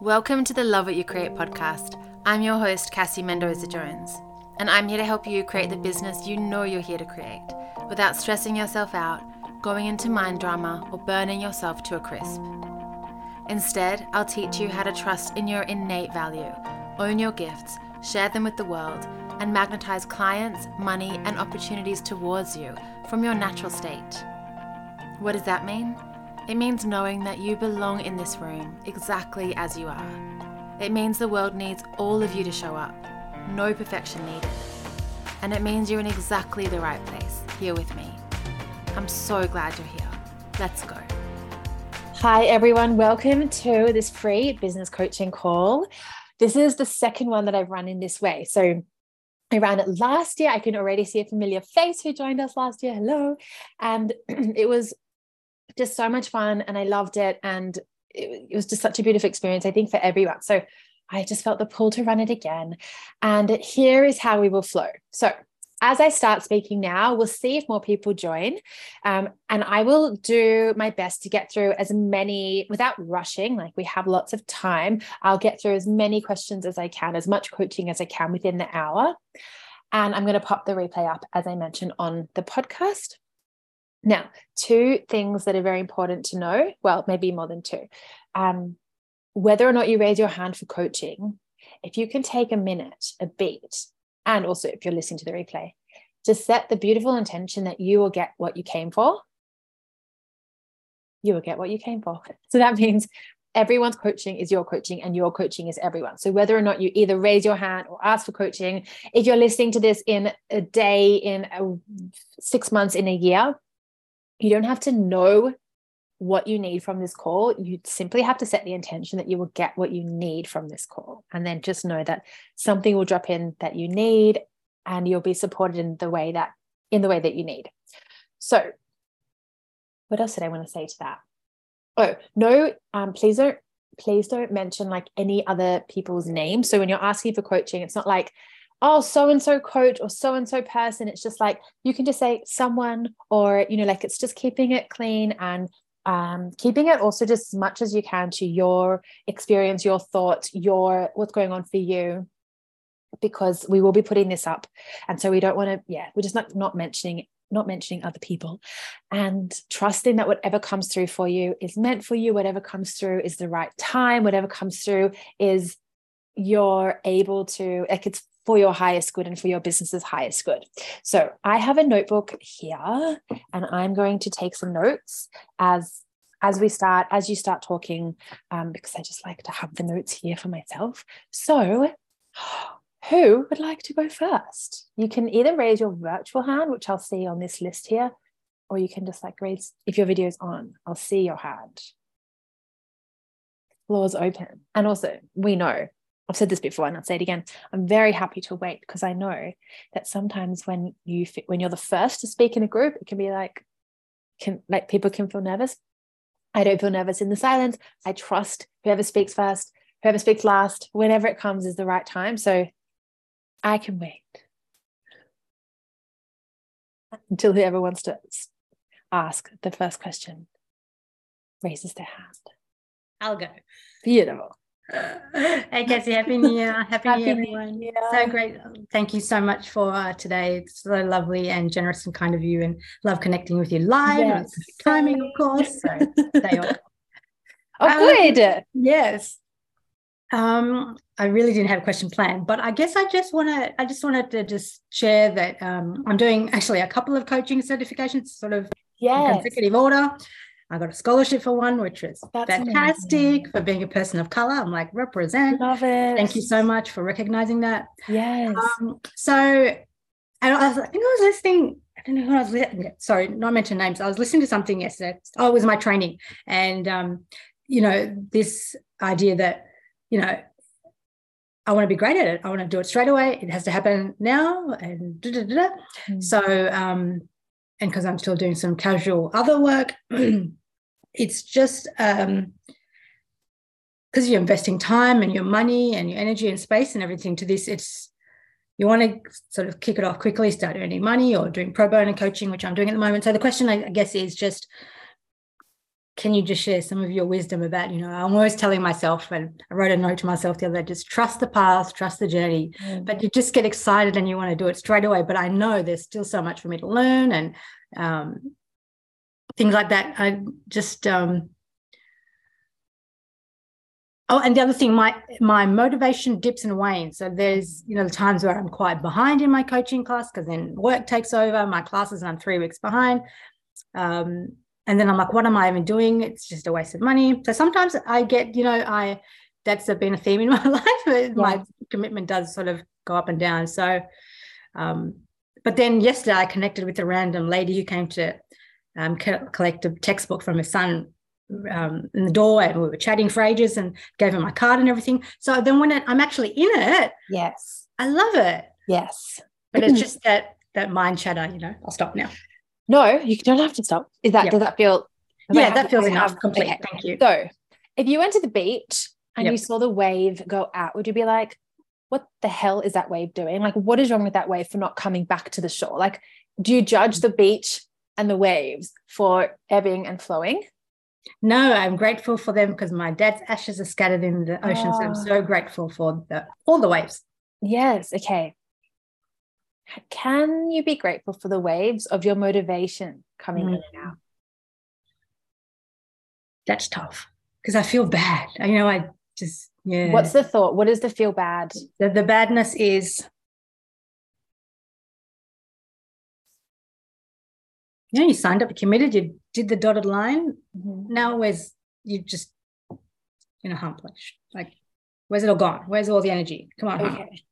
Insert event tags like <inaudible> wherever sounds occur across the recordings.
Welcome to the Love What You Create podcast. I'm your host, Cassie Mendoza Jones, and I'm here to help you create the business you know you're here to create without stressing yourself out, going into mind drama, or burning yourself to a crisp. Instead, I'll teach you how to trust in your innate value, own your gifts, share them with the world, and magnetize clients, money, and opportunities towards you from your natural state. What does that mean? It means knowing that you belong in this room exactly as you are. It means the world needs all of you to show up, no perfection needed. And it means you're in exactly the right place, here with me. I'm so glad you're here. Let's go. Hi, everyone. Welcome to this free business coaching call. This is the second one that I've run in this way. So I ran it last year. I can already see a familiar face who joined us last year. Hello. And <clears throat> it was just so much fun and I loved it. And it, it was just such a beautiful experience, I think, for everyone. So I just felt the pull to run it again. And here is how we will flow. So as I start speaking now, we'll see if more people join. Um, and I will do my best to get through as many without rushing, like we have lots of time. I'll get through as many questions as I can, as much coaching as I can within the hour. And I'm going to pop the replay up, as I mentioned, on the podcast. Now, two things that are very important to know well, maybe more than two. Um, whether or not you raise your hand for coaching, if you can take a minute, a beat, and also if you're listening to the replay, to set the beautiful intention that you will get what you came for, you will get what you came for. <laughs> So that means everyone's coaching is your coaching and your coaching is everyone. So whether or not you either raise your hand or ask for coaching, if you're listening to this in a day, in a, six months, in a year, you don't have to know what you need from this call. You simply have to set the intention that you will get what you need from this call. And then just know that something will drop in that you need and you'll be supported in the way that in the way that you need. So what else did I want to say to that? Oh, no, um, please don't please don't mention like any other people's names. So when you're asking for coaching, it's not like oh so and so coach or so and so person it's just like you can just say someone or you know like it's just keeping it clean and um, keeping it also just as much as you can to your experience your thoughts your what's going on for you. Because we will be putting this up. And so we don't want to yeah we're just not not mentioning not mentioning other people. And trusting that whatever comes through for you is meant for you. Whatever comes through is the right time. Whatever comes through is you're able to like it's for your highest good and for your business's highest good. So I have a notebook here and I'm going to take some notes as as we start, as you start talking, um, because I just like to have the notes here for myself. So <gasps> who would like to go first? You can either raise your virtual hand, which I'll see on this list here, or you can just like raise, if your video is on, I'll see your hand. Floor's open. And also, we know I've said this before and I'll say it again. I'm very happy to wait because I know that sometimes when you when you're the first to speak in a group, it can be like can like people can feel nervous. I don't feel nervous in the silence. I trust whoever speaks first, whoever speaks last, whenever it comes is the right time. So I can wait until whoever wants to ask the first question raises their hand. I'll go. Beautiful hey Cassie, happy new year. Happy, <laughs> happy new year, everyone. Year. So great. Thank you so much for uh, today. It's so lovely and generous and kind of you and love connecting with you live. Yes. Timing, of course. So stay <laughs> on. Oh, um, good. Yes. Um, I really didn't have a question planned, but I guess I just want to, I just wanted to just share that um, I'm doing actually a couple of coaching certifications, sort of yes. consecutive order. I got a scholarship for one, which was That's fantastic amazing. for being a person of color. I'm like, represent. Love it. Thank you so much for recognizing that. Yes. Um, so, and I, was, I think I was listening. I don't know who I was listening. Sorry, not mention names. I was listening to something yesterday. Oh, it was my training, and um, you know, this idea that you know I want to be great at it. I want to do it straight away. It has to happen now. And mm. so, um, and because I'm still doing some casual other work, <clears throat> it's just um, because you're investing time and your money and your energy and space and everything to this. It's you want to sort of kick it off quickly, start earning money or doing pro bono coaching, which I'm doing at the moment. So the question, I guess, is just can you just share some of your wisdom about, you know, I'm always telling myself, and I wrote a note to myself the other day, just trust the path, trust the journey. Mm. But you just get excited and you want to do it straight away. But I know there's still so much for me to learn and um, things like that. I just um, Oh, and the other thing, my my motivation dips and wanes. So there's you know the times where I'm quite behind in my coaching class because then work takes over my classes and I'm three weeks behind. Um, and then I'm like, what am I even doing? It's just a waste of money. So sometimes I get, you know, I that's been a theme in <laughs> my life. Yeah. My commitment does sort of go up and down. So, um, but then yesterday I connected with a random lady who came to um, collect a textbook from her son um, in the door and we were chatting for ages and gave her my card and everything. So then when I'm actually in it, yes, I love it. Yes, but <clears throat> it's just that that mind chatter. You know, I'll stop now. No, you don't have to stop. Is that yep. does that feel? Yeah, that feels enough. Complete. Okay. Thank you. So, if you went to the beach and yep. you saw the wave go out, would you be like, "What the hell is that wave doing? Like, what is wrong with that wave for not coming back to the shore? Like, do you judge the beach and the waves for ebbing and flowing?" No, I'm grateful for them because my dad's ashes are scattered in the ocean. Oh. So I'm ah. so oh. grateful for the, all the waves. Yes. Okay. Can you be grateful for the waves of your motivation coming mm. in and out? That's tough because I feel bad. You know, I just, yeah. What's the thought? What is the feel bad? The, the badness is you know, you signed up, you committed, you did the dotted line. Mm-hmm. Now where's you just in a hump? Like, like where's it all gone? Where's all the energy? Come on. Okay.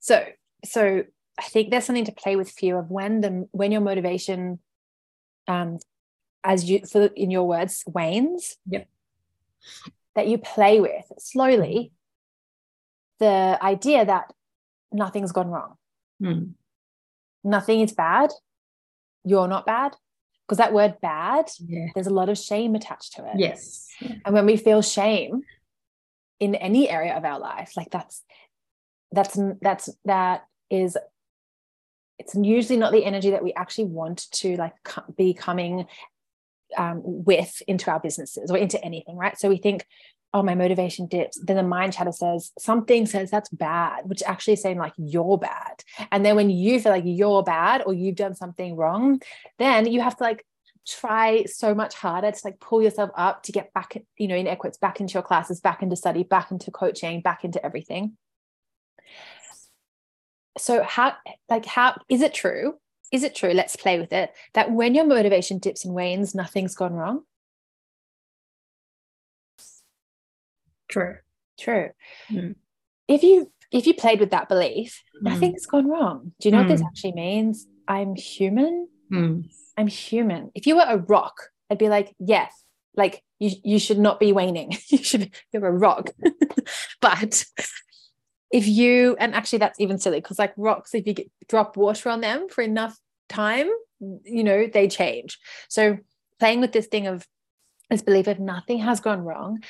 So so I think there's something to play with fear of when the when your motivation um as you for in your words wanes. Yep. That you play with slowly the idea that nothing's gone wrong. Mm. Nothing is bad you're not bad because that word bad yeah. there's a lot of shame attached to it yes and when we feel shame in any area of our life like that's that's that's that is it's usually not the energy that we actually want to like be coming um, with into our businesses or into anything right so we think oh, my motivation dips. Then the mind chatter says something says that's bad, which actually saying like you're bad. And then when you feel like you're bad or you've done something wrong, then you have to like try so much harder to like pull yourself up to get back, you know, in equities, back into your classes, back into study, back into coaching, back into everything. So how like how is it true? Is it true? Let's play with it. That when your motivation dips and wanes, nothing's gone wrong. True. True. Mm. If you if you played with that belief, mm. nothing's gone wrong. Do you know mm. what this hmm. actually means? I'm human. Hmm. I'm human. If you were a rock, I'd be like, yes, like you you should not be waning. <laughs> you should you're a rock. <laughs> but if you and actually that's even silly because like rocks, if you get, drop water on them for enough time, you know, they change. So playing with this thing of this belief if nothing has gone wrong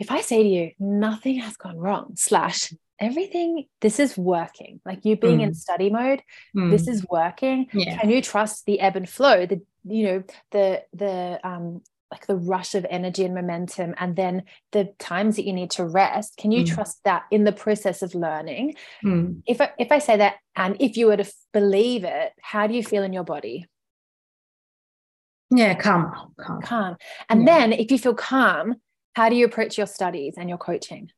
if I say to you, nothing has gone wrong, slash, everything, this is working, like you being mm. in study mode, mm. this is working. Yeah. Can you trust the ebb and flow, the, you know, the, the, um, like the rush of energy and momentum and then the times that you need to rest can you mm. trust that in the process of learning mm. if I, if i say that and if you were to believe it how do you feel in your body yeah calm calm calm and yeah. then if you feel calm how do you approach your studies and your coaching?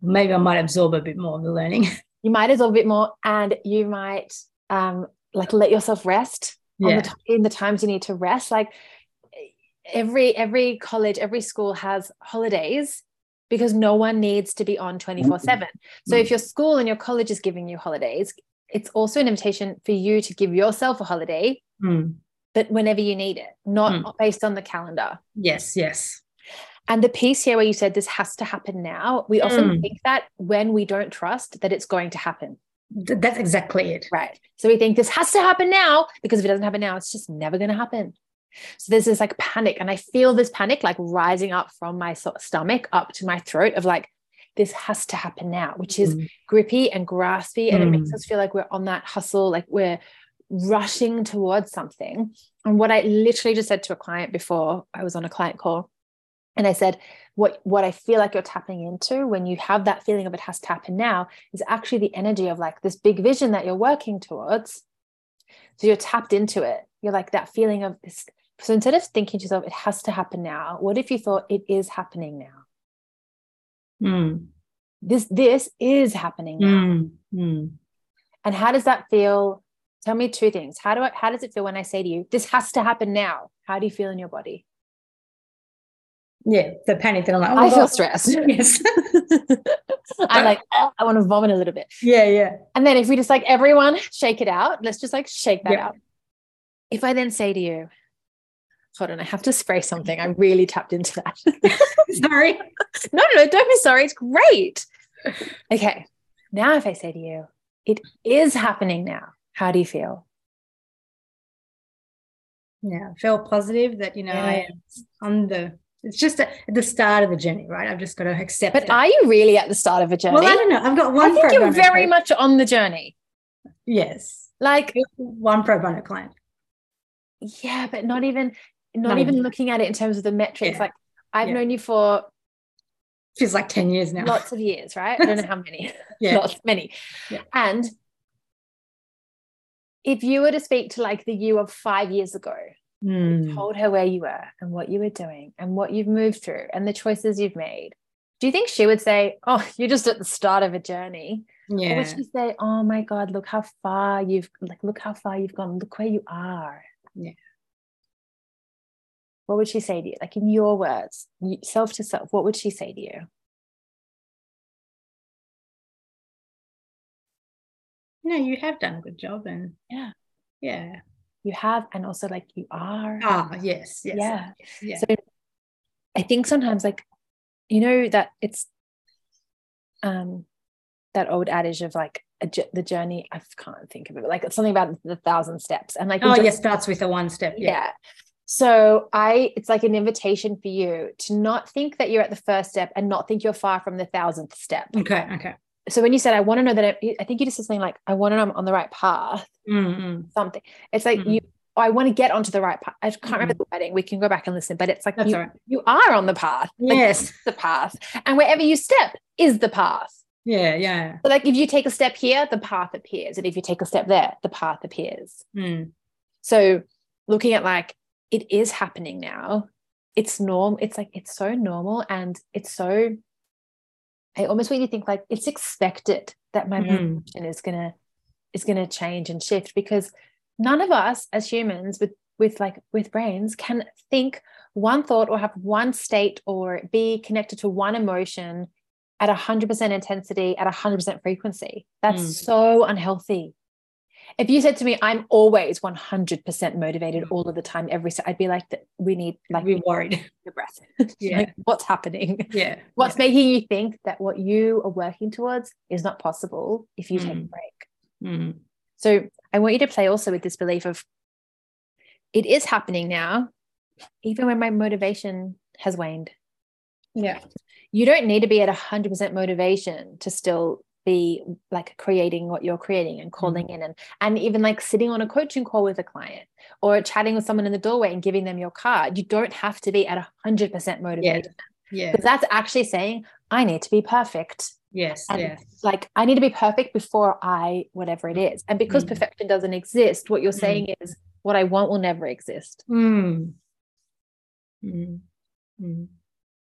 Maybe I might absorb a bit more of the learning. <laughs> You might absorb a bit more, and you might um, like let yourself rest yeah. the in the times you need to rest. Like every every college, every school has holidays because no one needs to be on 24 7. So if your school and your college is giving you holidays, it's also an invitation for you to give yourself a holiday, mm. but whenever you need it, not mm. based on the calendar. Yes, yes. And the piece here where you said this has to happen now, we often mm. think that when we don't trust that it's going to happen. That's exactly it. Right. So we think this has to happen now because if it doesn't happen now, it's just never going to happen. So there's this like panic, and I feel this panic like rising up from my stomach up to my throat of like, this has to happen now, which is mm. grippy and graspy. And mm. it makes mm. us feel like we're on that hustle, like we're rushing towards something. And what I literally just said to a client before I was on a client call, and I said, what, what I feel like you're tapping into when you have that feeling of it has to happen now is actually the energy of like this big vision that you're working towards. So you're tapped into it. You're like that feeling of this. So instead of thinking to yourself, it has to happen now, what if you thought it is happening now? Mm. This this is happening now. Mm. Mm. And how does that feel? Tell me two things. How do I how does it feel when I say to you, this has to happen now? How do you feel in your body? Yeah, the panic that I'm like, oh, I God. feel stressed. <laughs> Yes. <laughs> I'm like, oh, I want to vomit a little bit. yeah, yeah. And then if we just like everyone <laughs> shake it out, let's just like shake that Yeah. out. If I then say to you, hold on, I have to spray something. I really tapped into that. <laughs> <laughs> Sorry. no, no, no, don't be sorry. It's great. Okay. Now, if I say to you, it is happening now, how do you feel? Yeah, I feel positive that you know I am on the. It's just at the start of the journey, right? I've just got to accept But it. are you really at the start of a journey? well, I don't know. I've got one. I think you're very client. much on the journey. yes. Like, One pro bono client. yeah, but not even not, even looking at it in terms of the metrics. Yeah. Like I've Yeah. known you for Feels like ten years now. lots of years, right? I don't know how many. <laughs> <laughs> yeah. lots, many. Yeah. And if you were to speak to like the you of five years ago, Mm. told her where you were and what you were doing and what you've moved through and the choices you've made, do you think she would say, Oh, <laughs> you're just at the start of a journey? Or Yeah. would she say, Oh my God, look how far you've like look how far you've gone, look where you are? Yeah. What would she say to you? Like in your words, self to self, what would she say to you? No, you have done a good job, and Yeah. yeah. You have, and also like you are. Ah, yes, yes, Yeah. yeah. So I think sometimes like you know that it's um that old adage of like the journey I can't think of it but like it's something about the thousand steps and like the oh, yes, starts with a one step. yeah. Yeah. So I it's like an invitation for you to not think that you're at the first step and not think you're far from the thousandth step. Okay. Okay. So when you said I want to know that I, I think you just said something like I want to know I'm on the right path Mm-mm. something. It's like Mhm. you I want to get onto the right path. I can't remember the wedding. We can go back and listen, but it's like That's you, right. you are on the path. Like, Yes. the path. And wherever you step is the path. Yeah. Yeah. So like if you take a step here, the path appears. And if you take a step there, the path appears. Mm. So looking at like it is happening now. It's norm. It's like it's so normal and it's so I almost you think like it's expected that my Mm. is gonna is gonna change and shift because none of us as humans with with like with brains can think one thought or have one state or be connected to one emotion at 100% intensity at 100% frequency that's Mm. so unhealthy if you said to me i'm always 100% motivated all of the time every i'd be like "Th- we need like We're worried. <laughs> <laughs> your breath <laughs> Yeah. like what's happening Yeah. what's making you think that what you are working towards is not possible if you take a Mm. break Mm. so I want you to play also with this belief of it is happening now, even when my motivation has waned. Yeah. You don't need to be at 100% motivation to still be like creating what you're creating and calling in and and even like sitting on a coaching call with a client or chatting with someone in the doorway and giving them your card you don't have to be at 100% motivated Yeah. because that's actually saying i need to be perfect Yes. and Yeah. like I need to be perfect before I whatever it is. And because Mm. perfection doesn't exist, what you're Mm. saying is what I want will never exist. Mm. Mm. Mm.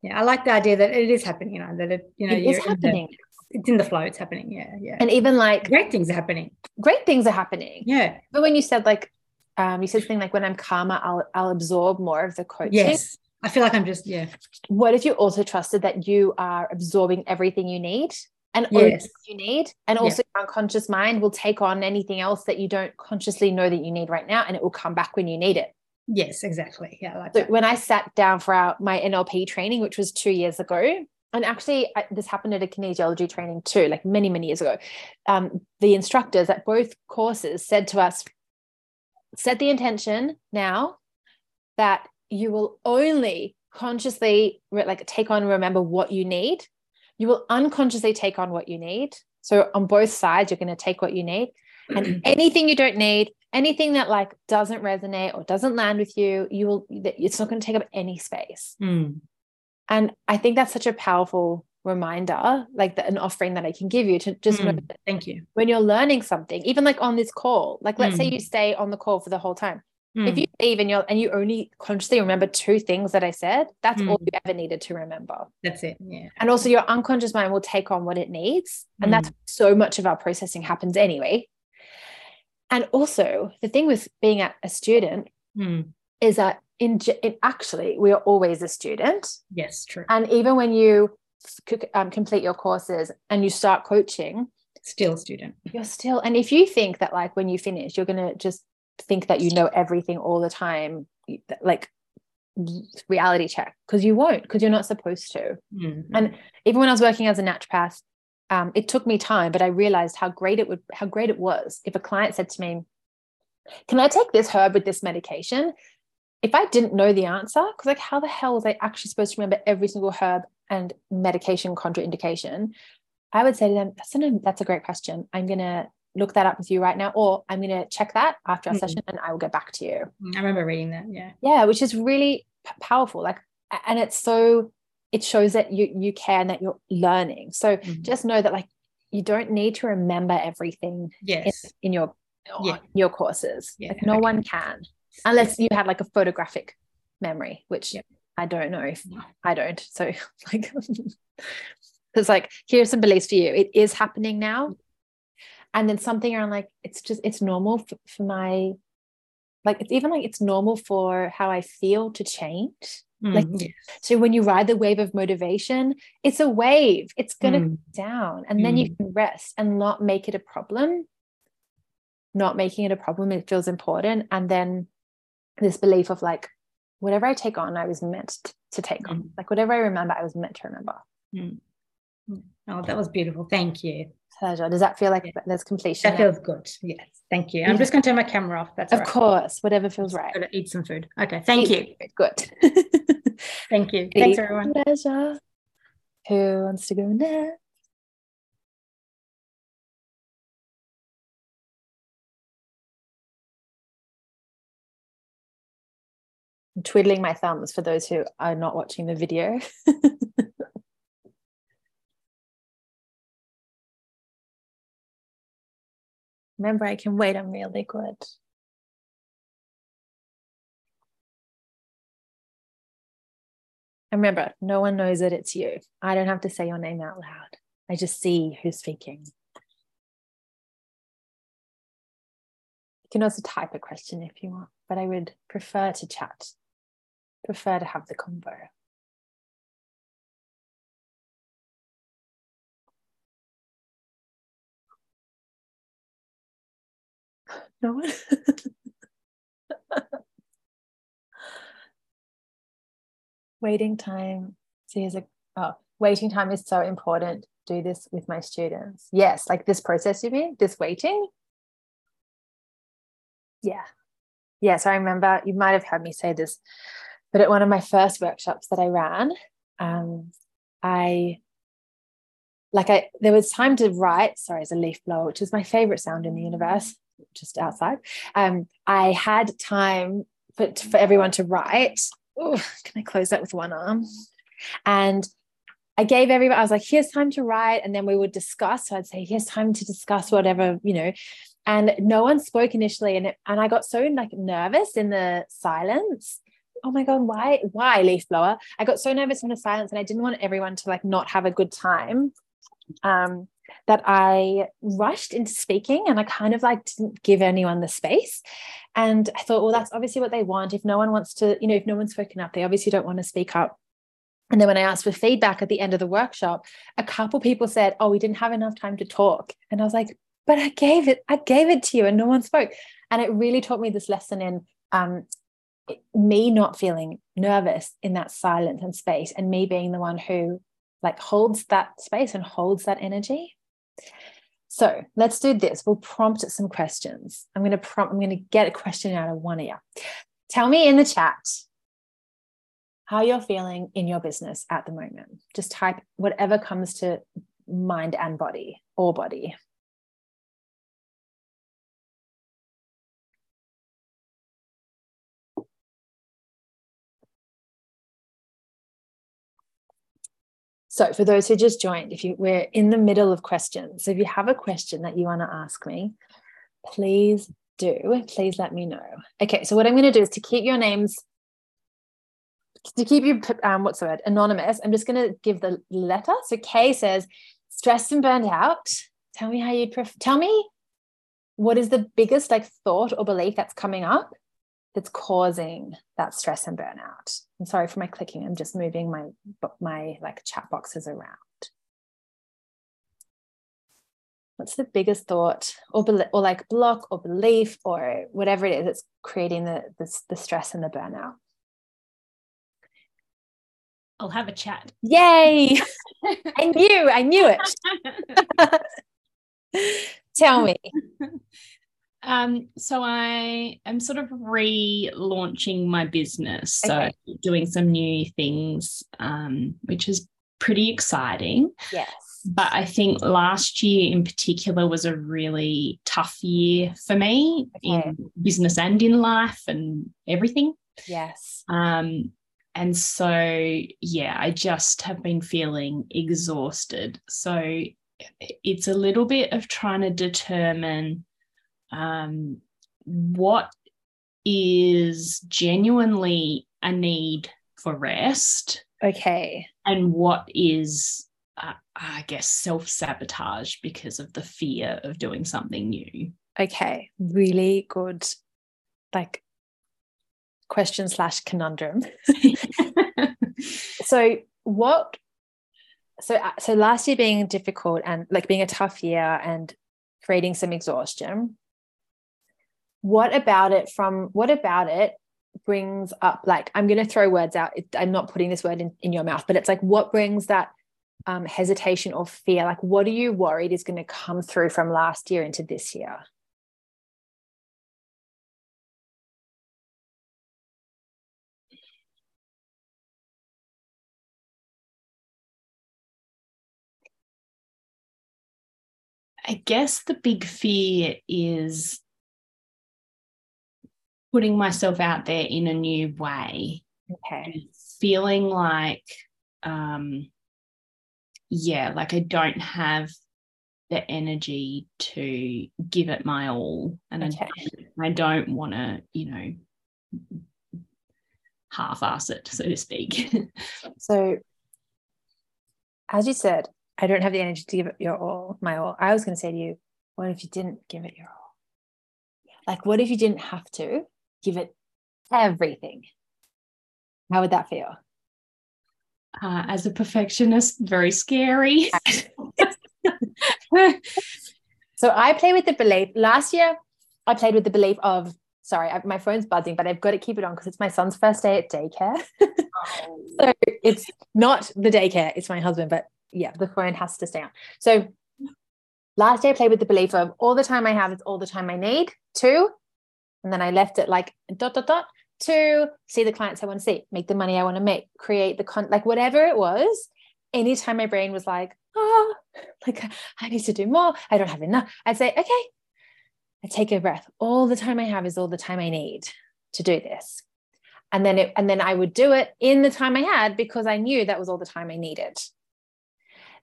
Yeah, I like the idea that it is happening. You know that it, you know, it is you're in the- happening. It's in the flow. It's happening. Yeah, yeah. And even like great things are happening. great things are happening. Yeah. But when you said like um you said something like when I'm calmer, I'll I'll absorb more of the coaching. Yes. I feel like I'm just yeah. What if you also trusted that you are absorbing everything you need? And Yes. you need, and Yeah. also your unconscious mind will take on anything else that you don't consciously know that you need right now, and it will come back when you need it. Yes, exactly. Yeah, I like So that. when I sat down for our, my NLP training, which was two years ago, and actually I, this happened at a kinesiology training too, like many, many years ago, um, the instructors at both courses said to us, set the intention now that you will only consciously re- like take on and remember what you need. You will unconsciously take on what you need. So on both sides, you're going to take what you need. and <clears throat> anything you don't need, anything that like doesn't resonate or doesn't land with you, you will, it's not going to take up any space. Mm. And I think that's such a powerful reminder, like the, an offering that I can give you to just Mm. Thank you. when you're learning something, even like on this call, like let's say Mm. you stay on the call for the whole time. If Mm. you leave and you're and you only consciously remember two things that I said, that's all Mm. you ever needed to remember. That's it. Yeah. And also your unconscious mind will take on what it needs. And that's so much of our processing happens anyway. And also the thing with being a, a student Mm. is that in, actually we are always a student. Yes, true. And even when you um, complete your courses and you start coaching, Still a student. you're still and if you think that like when you finish you're going to just think that you know everything all the time like reality check because you won't because you're not supposed to Mm. And- even when i was working as a naturopath um, it took me time but i realized how great it would how great it was if a client said to me can i take this herb with this medication if i didn't know the answer because like how the hell was i actually supposed to remember every single herb and medication contraindication i would say to them that's, an, that's a great question i'm going to look that up with you right now or i'm going to check that after our Mhm. session and i will get back to you I remember reading that. Yeah. yeah which is really p- powerful like and it's so it shows that you you care and that you're learning so Mhm. just know that like you don't need to remember everything in, Yes. in your Yeah. your courses Yeah, like no okay. one can unless you had like a photographic memory which Yep. i don't know if No. i don't so <laughs> like because like here's some beliefs for you it is happening now and then something around like it's just it's normal for, for my like it's even like it's normal for how i feel to change Mm, like- yes. so when you ride the wave of motivation it's a wave it's going to Mm. down and then you Mm. can rest and not make it a problem not making it a problem it feels important and then this belief of like whatever i take on i was meant to take on Mm. like whatever i remember i was meant to remember Oh, that was beautiful. Thank you. pleasure does that feel like Yeah. there's completion That feels good. Yes. Thank you. I'm Yeah. just going to turn my camera off. That's of right. course whatever feels right gotta Eat some food. Okay. Thank you. good Thank you. <laughs> Thanks, everyone. pleasure who wants to go next twiddling my thumbs for those who are not watching the video. <laughs> Remember, I can wait on real liquid. And remember, no one knows that it's you. I don't have to say your name out loud. I just see who's speaking. You can also type a question if you want, but I would prefer to chat, prefer to have the convo. No one? <laughs> waiting time. See, as a oh, waiting time is so important. Do this with my students. Yes, like this process, you mean? This waiting? Yeah. Yes, I remember you might have heard me say this, but at one of my first workshops that I ran, um, I like I there was time to write. Sorry, it's a leaf blower, which is my favorite sound in the universe, just outside. Um, I had time for, for everyone to write. Ooh, can I close that with one arm? And I gave everyone, I was like, here's time to write. And then we would discuss. So I'd say, here's time to discuss whatever, you know. And no one spoke initially. And, it, and I got so like nervous in the silence. Oh my God, why, why leaf blower? I got so nervous in the silence and I didn't want everyone to like not have a good time. Um, that I rushed into speaking and I kind of like didn't give anyone the space. And I thought, well, that's obviously what they want. If no one wants to, you know, if no one's spoken up, they obviously don't want to speak up. And then when I asked for feedback at the end of the workshop, a couple people said, "Oh, we didn't have enough time to talk." And I was like, "But I gave it, I gave it to you, and no one spoke." And it really taught me this lesson in um, me not feeling nervous in that silence and space, and me being the one who like holds that space and holds that energy. So let's do this. We'll prompt some questions. I'm going to prompt. I'm going to get a question out of one of you. Tell me in the chat how you're feeling in your business at the moment. Just type whatever comes to mind and body or body. So, for those who just joined, if you we're in the middle of questions, so if you have a question that you want to ask me, please do. Please let me know. Okay, so what I'm going to do is to keep your names, to keep you um, what's the word anonymous. I'm just going to give the letter. So Kay says, stressed and burned out. Tell me how you'd prefer. Tell me what is the biggest like thought or belief that's coming up that's causing that stress and burnout. I'm sorry for my clicking. I'm just moving my my like chat boxes around. What's the biggest thought or or like block or belief or whatever it is that's creating the the, the stress and the burnout? I'll have a chat. Yay! <laughs> I knew, I knew it. <laughs> <laughs> Tell me. Um, so I am sort of relaunching my business, so okay. doing some new things, um, which is pretty exciting. Yes. But I think last year in particular was a really tough year for me okay. in business and in life and everything. Yes. Um, and so yeah, I just have been feeling exhausted. So it's a little bit of trying to determine um, what is genuinely a need for rest. Okay. And what is, uh, I guess, self sabotage because of the fear of doing something new. Okay. Really good, like, question slash conundrum. <laughs> so, what so uh, so last year being difficult and like being a tough year and creating some exhaustion what about it from what about it brings up like i'm going to throw words out. I'm not putting this word in, in your mouth but it's like what brings that um, hesitation or fear? Like what are you worried is going to come through from last year into this year? I guess the big fear is putting myself out there in a new way. Okay. Feeling like, um, yeah, like I don't have the energy to give it my all. And okay. I, I don't want to, you know, half ass it, so to speak. <laughs> so, as you said, I don't have the energy to give it your all, my all. I was going to say to you, what if you didn't give it your all? Like, what if you didn't have to? Give it everything. How would that feel? Uh, as a perfectionist, very scary. <laughs> so I play with the belief. Last year, I played with the belief of sorry, I, my phone's buzzing, but I've got to keep it on because it's my son's first day at daycare. oh. <laughs> so it's not the daycare, it's my husband, but yeah, the phone has to stay on. So last year I played with the belief of all the time I have is all the time I need. Two, and then I left it like dot, dot, dot to see the clients I want to see, make the money I want to make, create the con, like whatever it was. Anytime my brain was like, oh, <laughs> like I need to do more, I don't have enough, I'd say, okay, I take a breath. All the time I have is all the time I need to do this. And then it, and then I would do it in the time I had because I knew that was all the time I needed.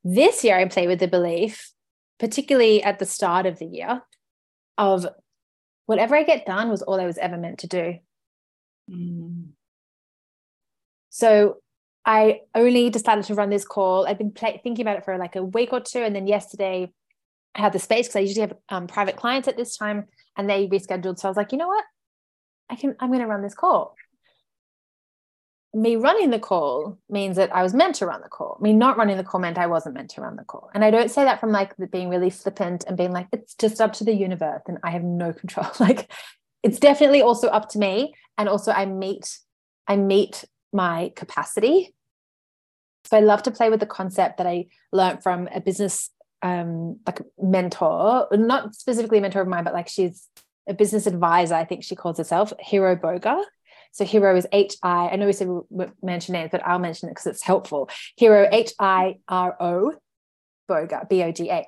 This year I play with the belief, particularly at the start of the year, of whatever I get done was all I was ever meant to do. Mm. So I only decided to run this call. I've been play- thinking about it for like a week or two. And then yesterday I had the space because I usually have um, private clients at this time and they rescheduled. So I was like, you know what? I can, I'm going to run this call me running the call means that I was meant to run the call. Me not running the call meant I wasn't meant to run the call. And I don't say that from like being really flippant and being like, it's just up to the universe and I have no <laughs> control. like it's definitely also up to me. And also I meet, I meet my capacity. So I love to play with the concept that I learned from a business um like mentor, not specifically a mentor of mine, but like she's a business advisor, I think she calls herself, Hiro Boga. So Hiro is H I. I know we said we'll mention names, but I'll mention it because it's helpful. Hiro H I R O, Boga B O G A.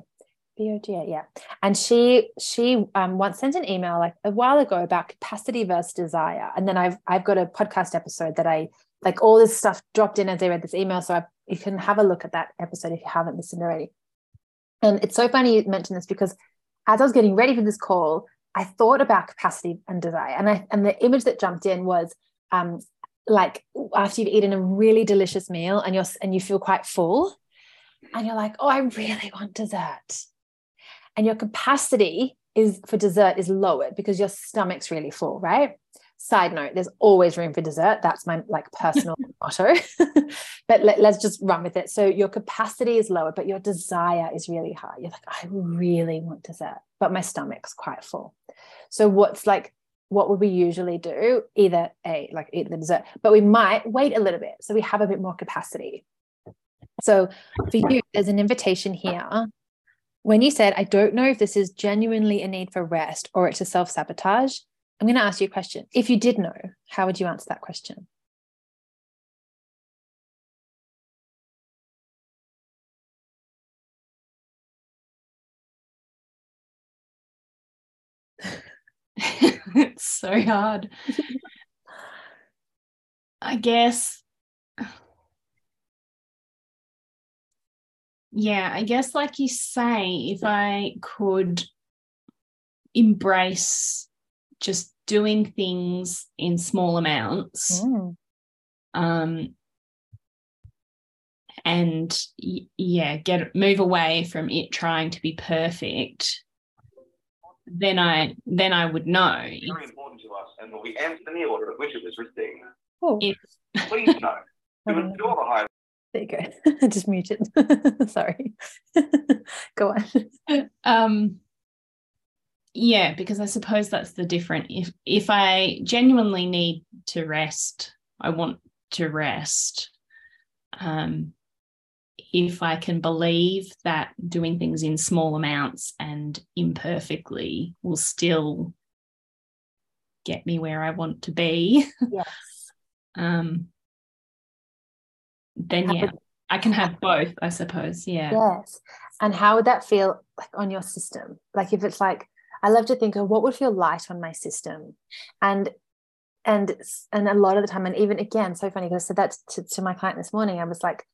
B O G A, yeah. And she she um, once sent an email like a while ago about capacity versus desire. And then I've I've got a podcast episode that I like all this stuff dropped in as I read this email. So I, you can have a look at that episode if you haven't listened already. And it's so funny you mentioned this because as I was getting ready for this call, I thought about capacity and desire. And I and the image that jumped in was um like after you've eaten a really delicious meal and you're and you feel quite full and you're like, oh, I really want dessert. And your capacity is for dessert is lowered because your stomach's really full, right? Side note, there's always room for dessert. That's my like personal <laughs> motto. <laughs> but let, let's just run with it. So your capacity is lower, but your desire is really high. You're like, I really want dessert, but my stomach's quite full. So what's like what would we usually do? Either a like eat the dessert, but we might wait a little bit so we have a bit more capacity. So for you, there's an invitation here. When you said, I don't know if this is genuinely a need for rest or it's a self sabotage, I'm going to ask you a question. If you did know, how would you answer that question? So hard. I guess. Yeah, I guess, like you say, if I could embrace just doing things in small amounts mm. um and yeah get move away from it trying to be perfect then i then i would know. Very important to us and will be answered in the order of which it was received oh. if please know. To ensure the high there you go. I <laughs> just muted <laughs> sorry. <laughs> Go on. Um yeah because i suppose that's the different. If if i genuinely need to rest i want to rest um if i can believe that doing things in small amounts and imperfectly will still get me where i want to be yes <laughs> um then yeah i can have both i suppose yeah yes and how would that feel like on your system like if it's like I love to think of what would feel light on my system. And and and a lot of the time, and even again, so funny because I said that to, to my client this morning. I was like,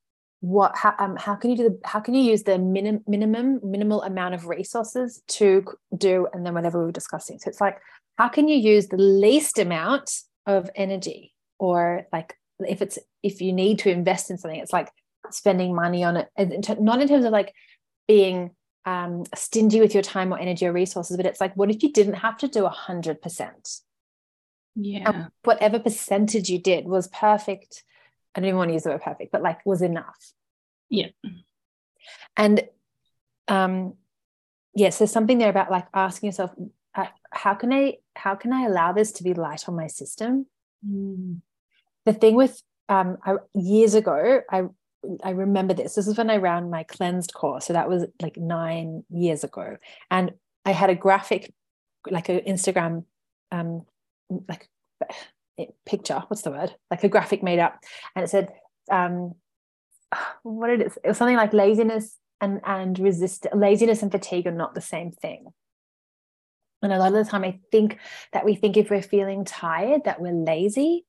what how, um, how can you do the how can you use the minim, minimum minimal amount of resources to do and then whatever we were discussing so it's like how can you use the least amount of energy or like if it's if you need to invest in something it's like spending money on it not in terms of like being um, stingy with your time or energy or resources, but it's like, what if you didn't have to do a hundred percent? Yeah. And whatever percentage you did was perfect. I don't even want to use the word perfect, but like was enough. Yeah. And um, yes, yeah, there's something there about like asking yourself, uh, how can I how can I allow this to be light on my system? Mm. The thing with um, I, years ago, I I remember this. This is when I ran my cleansed course. So that was like nine years ago. And I had a graphic, like an Instagram, um, like picture. What's the word? Like a graphic made up. And it said, um, what it is, it was something like laziness and, and resist laziness and fatigue are not the same thing. And a lot of the time I think that we think if we're feeling tired, that we're lazy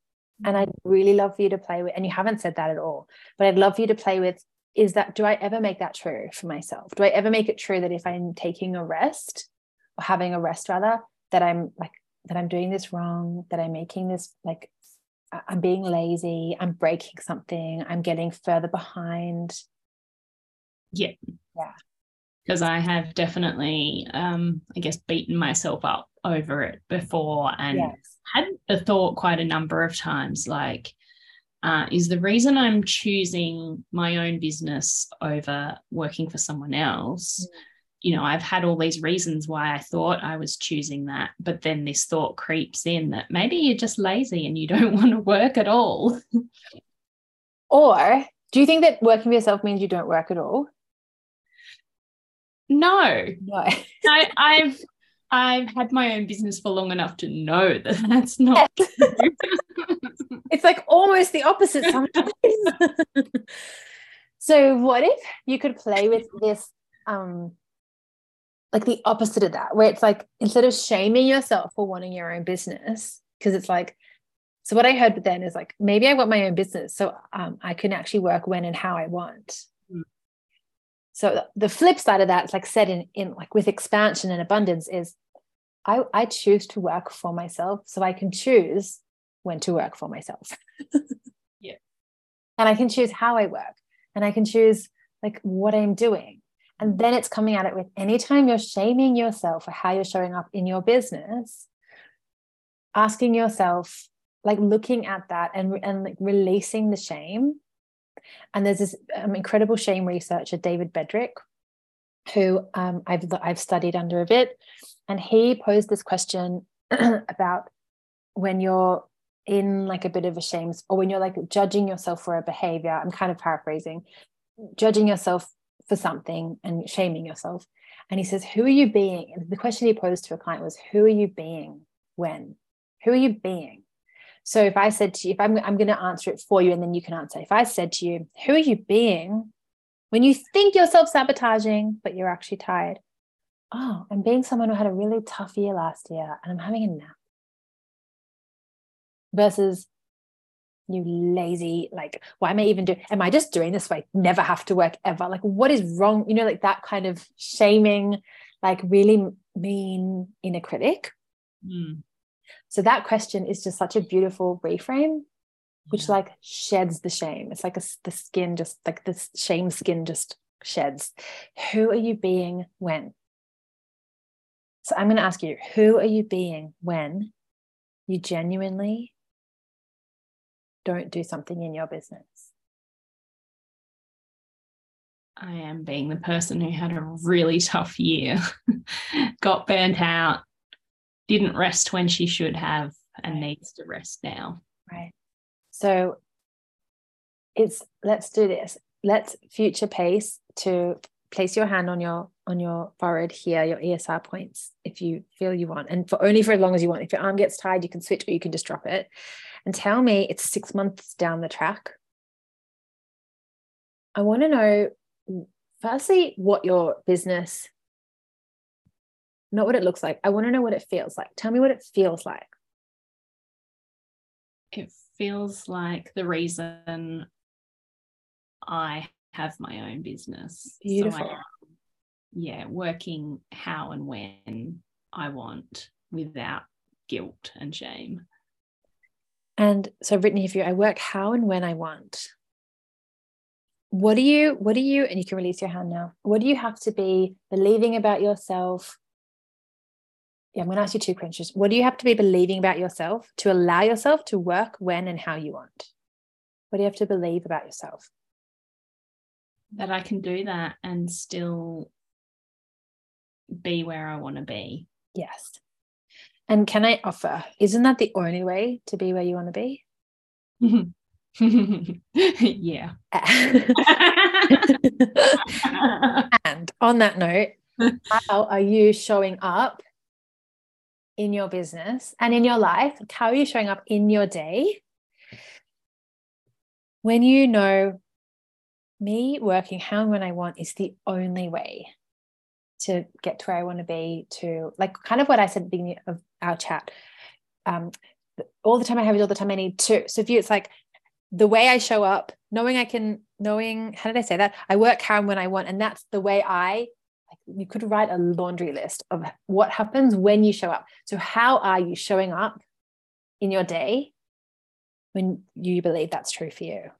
and I'd really love for you to play with, and you haven't said that at all, but I'd love for you to play with is that do I ever make that true for myself? Do I ever make it true that if I'm taking a rest or having a rest rather, that I'm like, that I'm doing this wrong, that I'm making this like, I'm being lazy, I'm breaking something, I'm getting further behind. Yeah. Yeah. Because I have definitely, um, I guess, beaten myself up over it before and yes. had the thought quite a number of times like uh, is the reason I'm choosing my own business over working for someone else. Mm. You know, I've had all these reasons why I thought I was choosing that, but then this thought creeps in that maybe you're just lazy and you don't <laughs> want to work at all. or do you think that working for yourself means you don't work at all? No. No. I, I've I've had my own business for long enough to know that <laughs> that's not. <laughs> it's like almost the opposite sometimes. so, what if you could play with this, um, like the opposite of that, where it's like instead of shaming yourself for wanting your own business, because it's like So what I heard then is like maybe I want my own business, so um, I can actually work when and how I want. Mm. So the flip side of that, it's like said in in like with expansion and abundance, is I I choose to work for myself, so I can choose when to work for myself. <laughs> Yeah. and I can choose how I work, and I can choose like what I'm doing. And then it's coming at it with anytime you're shaming yourself for how you're showing up in your business, asking yourself, like looking at that and, and like releasing the shame. And there's this um, incredible shame researcher, David Bedrick, who um, I've, I've studied under a bit. And he posed this question <clears throat> about when you're in like a bit of a shame or when you're like judging yourself for a behavior. I'm kind of paraphrasing, judging yourself for something and shaming yourself. And he says, Who are you being? The question he posed to a client was, Who are you being when? Who are you being? So if I said to you, if I'm, I'm going to answer it for you and then you can answer, if I said to you, Who are you being when you think you're self sabotaging, but you're actually tired? Oh, I'm being someone who had a really tough year last year and I'm having a nap. Versus you lazy like why am i even doing am i just doing this so i never have to work ever? Like what is wrong? You know like that kind of shaming like really mean inner critic. Mm. so that question is just such a beautiful reframe which Yeah. like sheds the shame. It's like a, the skin just like this shame skin just sheds. Who are you being when? So i'm going to ask you who are you being when you genuinely don't do something in your business? I am being the person who had a really tough year, <laughs> got burnt out, didn't rest when she should have, and Right. needs to rest now. right. So it's let's do this. Let's future pace to place your hand on your on your forehead here your esr points if you feel you want and for only for as long as you want. If your arm gets tired you can switch or you can just drop it and tell me it's six months down the track i want to know firstly what your business not what it looks like i want to know what it feels like tell me what it feels like It feels like the reason I have my own business. So I Beautiful. yeah, working how and when I want without guilt and shame. And so I've written here for you, I work how and when I want. What do you, what do you, and you can release your hand now. What do you have to be believing about yourself? Yeah, I'm going to ask you two questions. What do you have to be believing about yourself to allow yourself to work when and how you want? What do you have to believe about yourself? That I can do that and still be where I want to be. Yes. And can I offer, isn't that the only way to be where you want to be? <laughs> yeah. <laughs> and on that note, how are you showing up in your business and in your life? How are you showing up in your day when you know me working how and when I want is the only way to get to where I want to be? To like kind of what I said at the beginning of our chat. Um, all the time I have it, all the time I need to. So if you, it's like the way I show up, knowing I can, knowing how did I say that? I work how and when I want, and that's the way I like. You could write a laundry list of what happens when you show up. So how are you showing up in your day when you believe that's true for you?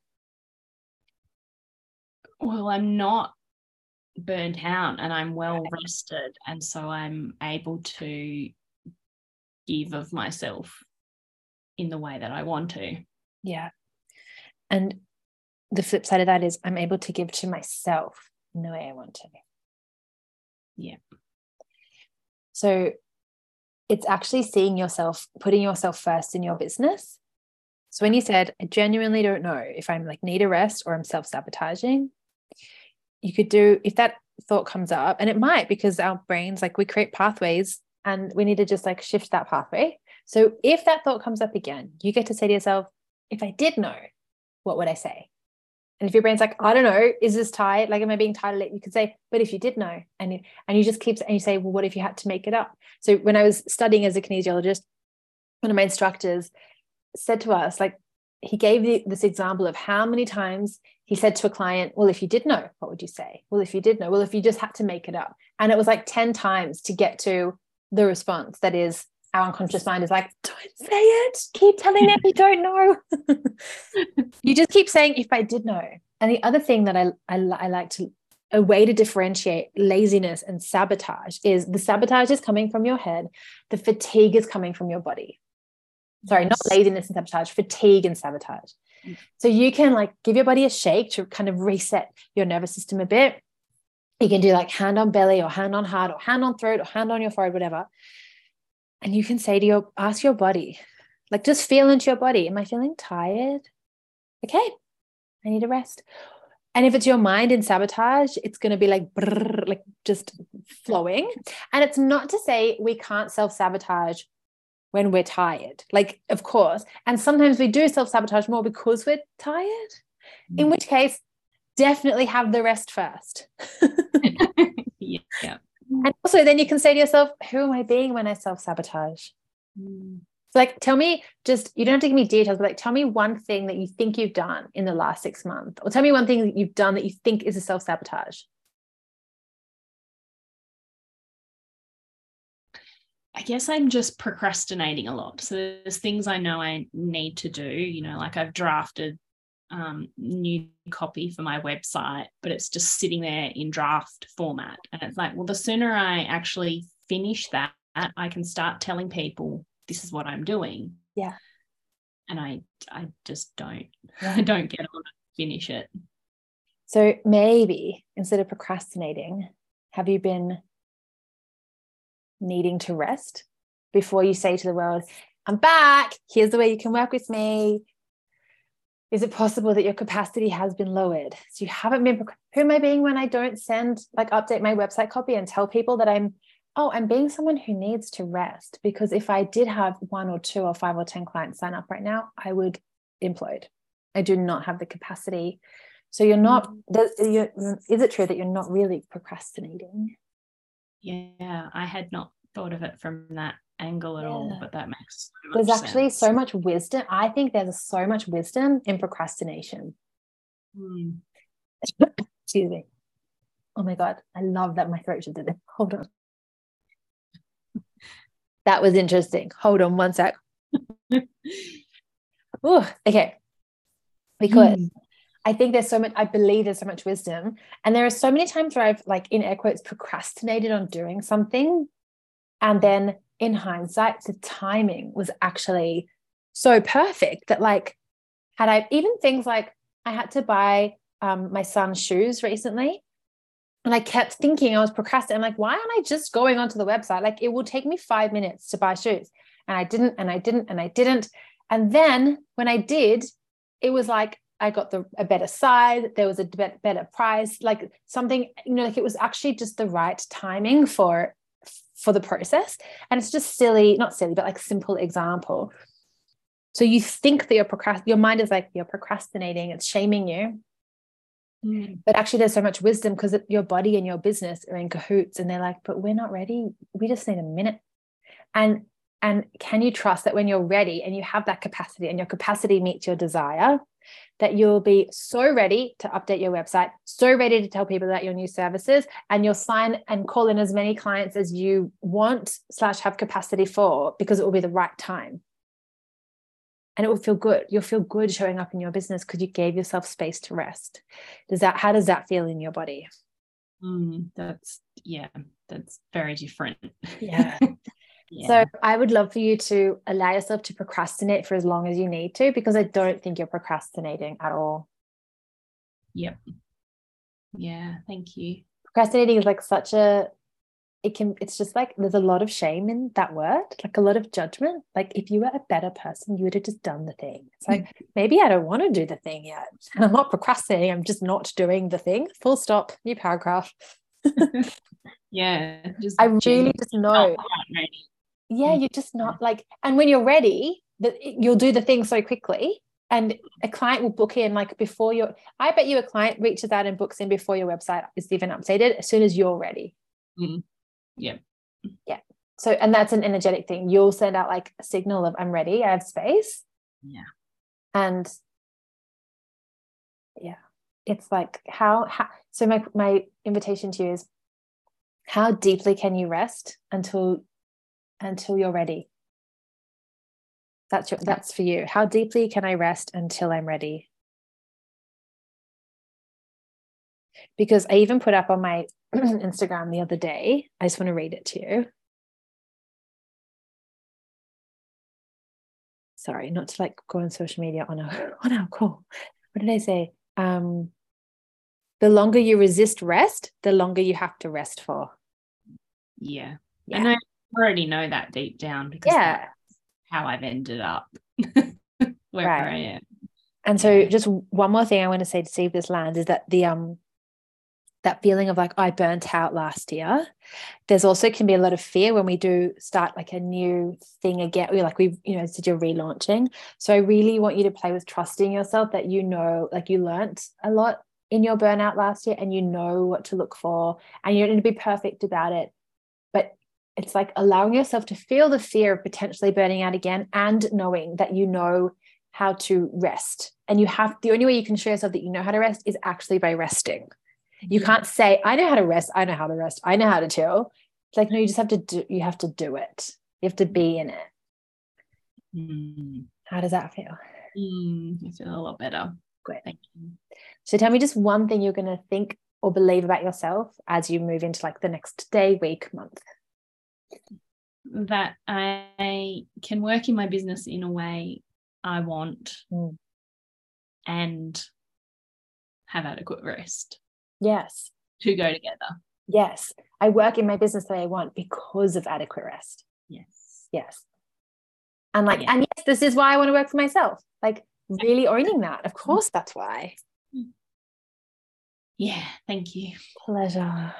Well, I'm not burnt out and I'm well rested. And so I'm able to give of myself in the way that I want to. Yeah. And the flip side of that is I'm able to give to myself in the way I want to. Yeah. So it's actually seeing yourself, putting yourself first in your business. So when you said, I genuinely don't know if I'm like need a rest or I'm self sabotaging, you could do, if that thought comes up, and it might because our brains, like we create pathways and we need to just like shift that pathway. So if that thought comes up again, you get to say to yourself, if I did know, what would I say? And if your brain's like, I don't know, is this tired? Like, am I being tired? You could say, but if you did know, and and you just keep and you say, well, what if you had to make it up? So when I was studying as a kinesiologist, one of my instructors said to us, like, he gave this example of how many times he said to a client, Well, if you did know, what would you say? Well, if you did know, well, if you just had to make it up. And it was like 10 times to get to the response that is, our unconscious mind is like, Don't say it. Keep telling them you don't know. <laughs> you just keep saying, If I did know. And the other thing that I, I, I like to, a way to differentiate laziness and sabotage is the sabotage is coming from your head, the fatigue is coming from your body sorry, not laziness and sabotage, fatigue and sabotage. So you can like give your body a shake to kind of reset your nervous system a bit. You can do like hand on belly or hand on heart or hand on throat or hand on your forehead, whatever. And you can say to your, ask your body, like just feel into your body. Am I feeling tired? Okay, I need a rest. And if it's your mind in sabotage, it's going to be like, brrr, like just flowing. And it's not to say we can't self sabotage when we're tired. Like, of course. And sometimes we do self sabotage more because we're tired, mm. in which case, definitely have the rest first. <laughs> <laughs> yeah. And also, then you can say to yourself, who am I being when I self sabotage? Mm. So, like, tell me just, you don't have to give me details, but like, tell me one thing that you think you've done in the last six months, or tell me one thing that you've done that you think is a self sabotage. I guess I'm just procrastinating a lot. So there's things I know I need to do, you know, like I've drafted um, new copy for my website, but it's just sitting there in draft format. And it's like, well, the sooner I actually finish that, I can start telling people this is what I'm doing. Yeah. And I I just don't <laughs> I don't get on finish it. So maybe instead of procrastinating, have you been needing to rest before you say to the world, I'm back. Here's the way you can work with me. Is it possible that your capacity has been lowered? So you haven't been, who am I being when I don't send, like, update my website copy and tell people that I'm, oh, I'm being someone who needs to rest? Because if I did have one or two or five or 10 clients sign up right now, I would implode. I do not have the capacity. So you're not, mm. is it true that you're not really procrastinating? Yeah, I had not thought of it from that angle at yeah. all, but that makes so there's actually sense. so much wisdom. I think there's so much wisdom in procrastination. Mm. <laughs> Excuse me. Oh my god, I love that my throat just did it. <laughs> Hold on. that was interesting. Hold on one sec. <laughs> oh, okay. Because mm. I think there's so much, I believe there's so much wisdom. And there are so many times where I've, like, in air quotes, procrastinated on doing something. And then in hindsight, the timing was actually so perfect that, like, had I even things like I had to buy um, my son's shoes recently. And I kept thinking I was procrastinating. I'm like, why aren't I just going onto the website? Like, it will take me five minutes to buy shoes. And I didn't, and I didn't, and I didn't. And then when I did, it was like I got the a better size. There was a better price, like something you know, like it was actually just the right timing for for the process. And it's just silly, not silly, but like simple example. So you think that you're procrast, your mind is like you're procrastinating, it's shaming you. Mm. But actually, there's so much wisdom because your body and your business are in cahoots, and they're like, "But we're not ready. We just need a minute." And and can you trust that when you're ready and you have that capacity, and your capacity meets your desire, that you'll be so ready to update your website, so ready to tell people about your new services, and you'll sign and call in as many clients as you want slash have capacity for because it will be the right time. And it will feel good. You'll feel good showing up in your business because you gave yourself space to rest. Does that how does that feel in your body? Mm, that's yeah, that's very different. <laughs> Yeah. So I would love for you to allow yourself to procrastinate for as long as you need to, because I don't think you're procrastinating at all. Yep. Yeah. Thank you. Procrastinating is like such a, it can, it's just like there's a lot of shame in that word, like a lot of judgment. Like if you were a better person, you would have just done the thing. It's like, mm. maybe I don't want to do the thing yet. And <laughs> I'm not procrastinating. I'm just not doing the thing. Full stop. New paragraph. <laughs> <laughs> yeah. Just I really just know yeah mm. you're just not like and when you're ready that you'll do the thing so quickly and a client will book in like before your i bet you a client reaches out and books in before your website is even updated as soon as you're ready. Mm. yeah. Yeah. So and that's an energetic thing. You'll send out like a signal of i'm ready i have space. Yeah. And yeah, it's like how, how so my my invitation to you is how deeply can you rest until until you're ready? That's your, that's for you. How deeply can I rest until I'm ready? Because I even put up on my <clears throat> Instagram the other day. I just want to read it to you. Sorry, not to like go on social media on a <laughs> on our call. What did I say? Um, the longer you resist rest, the longer you have to rest for. Yeah. Yeah. And I already know that deep down because Yeah. that's how I've ended up <laughs> where Right. I am. And so just one more thing I want to say to see if this lands is that the um that feeling of like I burnt out last year. There's also can be a lot of fear when we do start like a new thing again. We're like we, you know, said you're relaunching. So I really want you to play with trusting yourself that you know, like you learnt a lot in your burnout last year and you know what to look for and you don't need to be perfect about it. It's like allowing yourself to feel the fear of potentially burning out again and knowing that you know how to rest. And you have the only way you can show yourself that you know how to rest is actually by resting. You can't say, I know how to rest, I know how to rest, I know how to chill. It's like, no, you just have to do you have to do it. You have to be in it. Mm. How does that feel? Mm, I feel a lot better. Great. Thank you. So tell me just one thing you're gonna think or believe about yourself as you move into like the next day, week, month. That I can work in my business in a way I want Mm. and have adequate rest Yes. to go together. Yes. I work in my business the way I want because of adequate rest. Yes. Yes. And like, Yeah. and yes, this is why I want to work for myself. Like really owning that. Of course, that's why. Yeah. Thank you. Pleasure.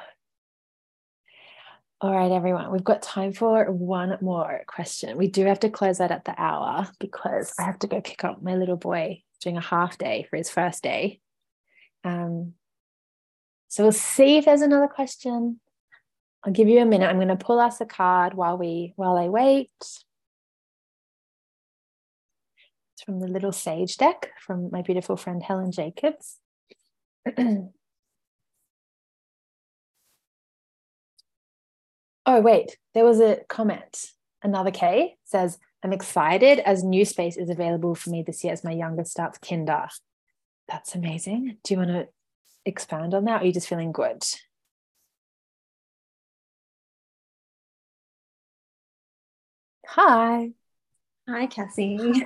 All right, everyone. We've got time for one more question. We do have to close that at the hour because I have to go pick up my little boy doing a half day for his first day. Um, so we'll see if there's another question. I'll give you a minute. I'm going to pull us a card while we while I wait. It's from the little sage deck from my beautiful friend Helen Jacobs. <clears throat> Oh, wait, there was a comment. Another K says, I'm excited as new space is available for me this year as my youngest starts kinder. That's amazing. Do you want to expand on that? Or are you just feeling good? Hi. Hi, Cassie. <laughs>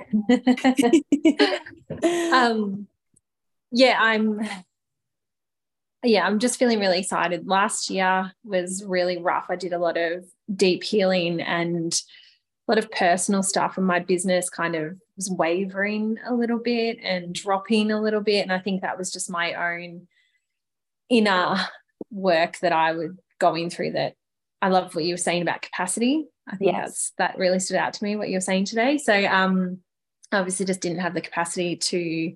<laughs> um, yeah, I'm. Yeah, I'm just feeling really excited. Last year was really rough. I did a lot of deep healing and a lot of personal stuff, and my business kind of was wavering a little bit and dropping a little bit. And I think that was just my own inner work that I was going through. That I love what you were saying about capacity. I think Yes. that's that really stood out to me what you were saying today. So um obviously just didn't have the capacity to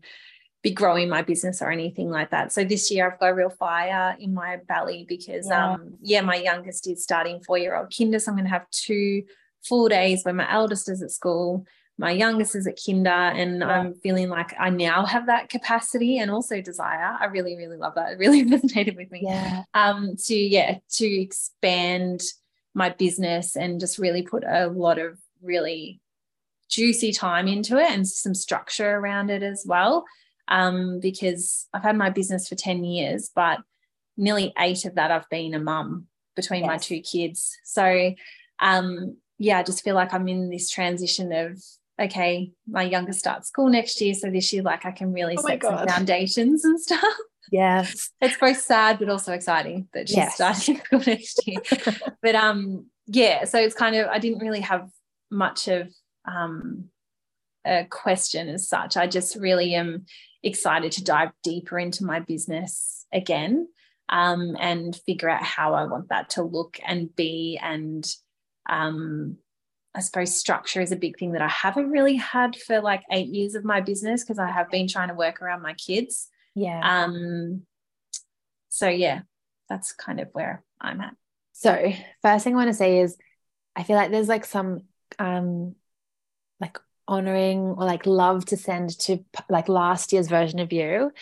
be growing my business or anything like that. So this year I've got a real fire in my belly because Yeah. um yeah, my youngest is starting four-year-old kinder. So I'm gonna have two full days where my eldest is at school, my youngest is at kinder, and Yeah. I'm feeling like I now have that capacity and also desire. I really, really love that. It really <laughs> resonated with me Yeah. um, to yeah to expand my business and just really put a lot of really juicy time into it and some structure around it as well um, because i've had my business for 10 years but nearly eight of that i've been a mum between my two kids so um, yeah i just feel like i'm in this transition of okay my youngest starts school next year so this year like i can really Oh set some foundations and stuff Yes. <laughs> it's both sad but also exciting that she's Yes. starting <laughs> school next year. <laughs> but um, yeah, so it's kind of I didn't really have much of um a question as such. I just really am excited to dive deeper into my business again um, and figure out how I want that to look and be. And um, I suppose structure is a big thing that I haven't really had for like eight years of my business because I have been trying to work around my kids. Yeah. Um, so yeah, that's kind of where I'm at. So, first thing I want to say is I feel like there's like some um like honoring or like love to send to like last year's version of you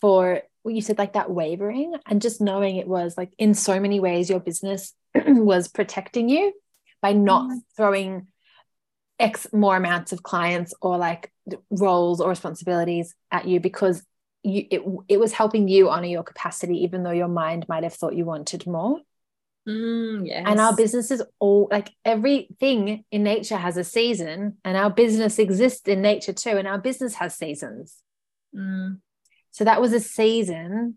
for what you said, like that wavering and just knowing it was like in so many ways your business <clears throat> was protecting you by not mm-hmm. throwing X more amounts of clients or like roles or responsibilities at you because you it, it was helping you honor your capacity even though your mind might have thought you wanted more mm, yes. and our business is all like everything in nature has a season and our business exists in nature too and our business has seasons mm. so that was a season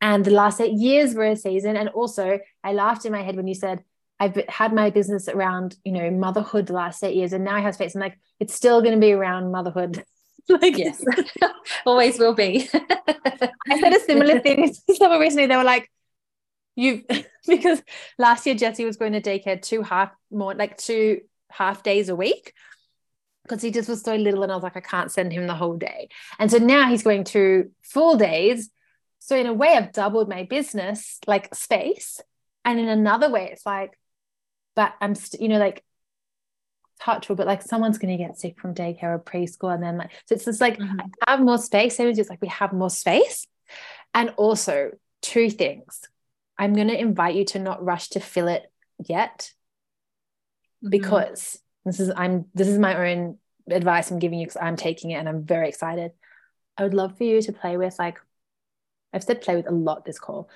and the last eight years were a season and also i laughed in my head when you said I've had my business around, you know, motherhood the last eight years, and now I have space. I'm like, it's still going to be around motherhood <laughs> like yes <laughs> always will be <laughs> i said a similar thing to someone recently they were like you <laughs> because last year jesse was going to daycare two half more like two half days a week because he just was so little and i was like i can't send him the whole day and so now he's going to full days so in a way i've doubled my business like space and in another way it's like but i'm st- you know like touchable, but like someone's going to get sick from daycare or preschool. And then like, so it's just like, mm-hmm. I have more space. Same as just like we have more space. And also, two things. I'm going to invite you to not rush to fill it yet mm-hmm. because this is, I'm, this is my own advice I'm giving you because I'm taking it and I'm very excited. I would love for you to play with like, I've said play with a lot this call,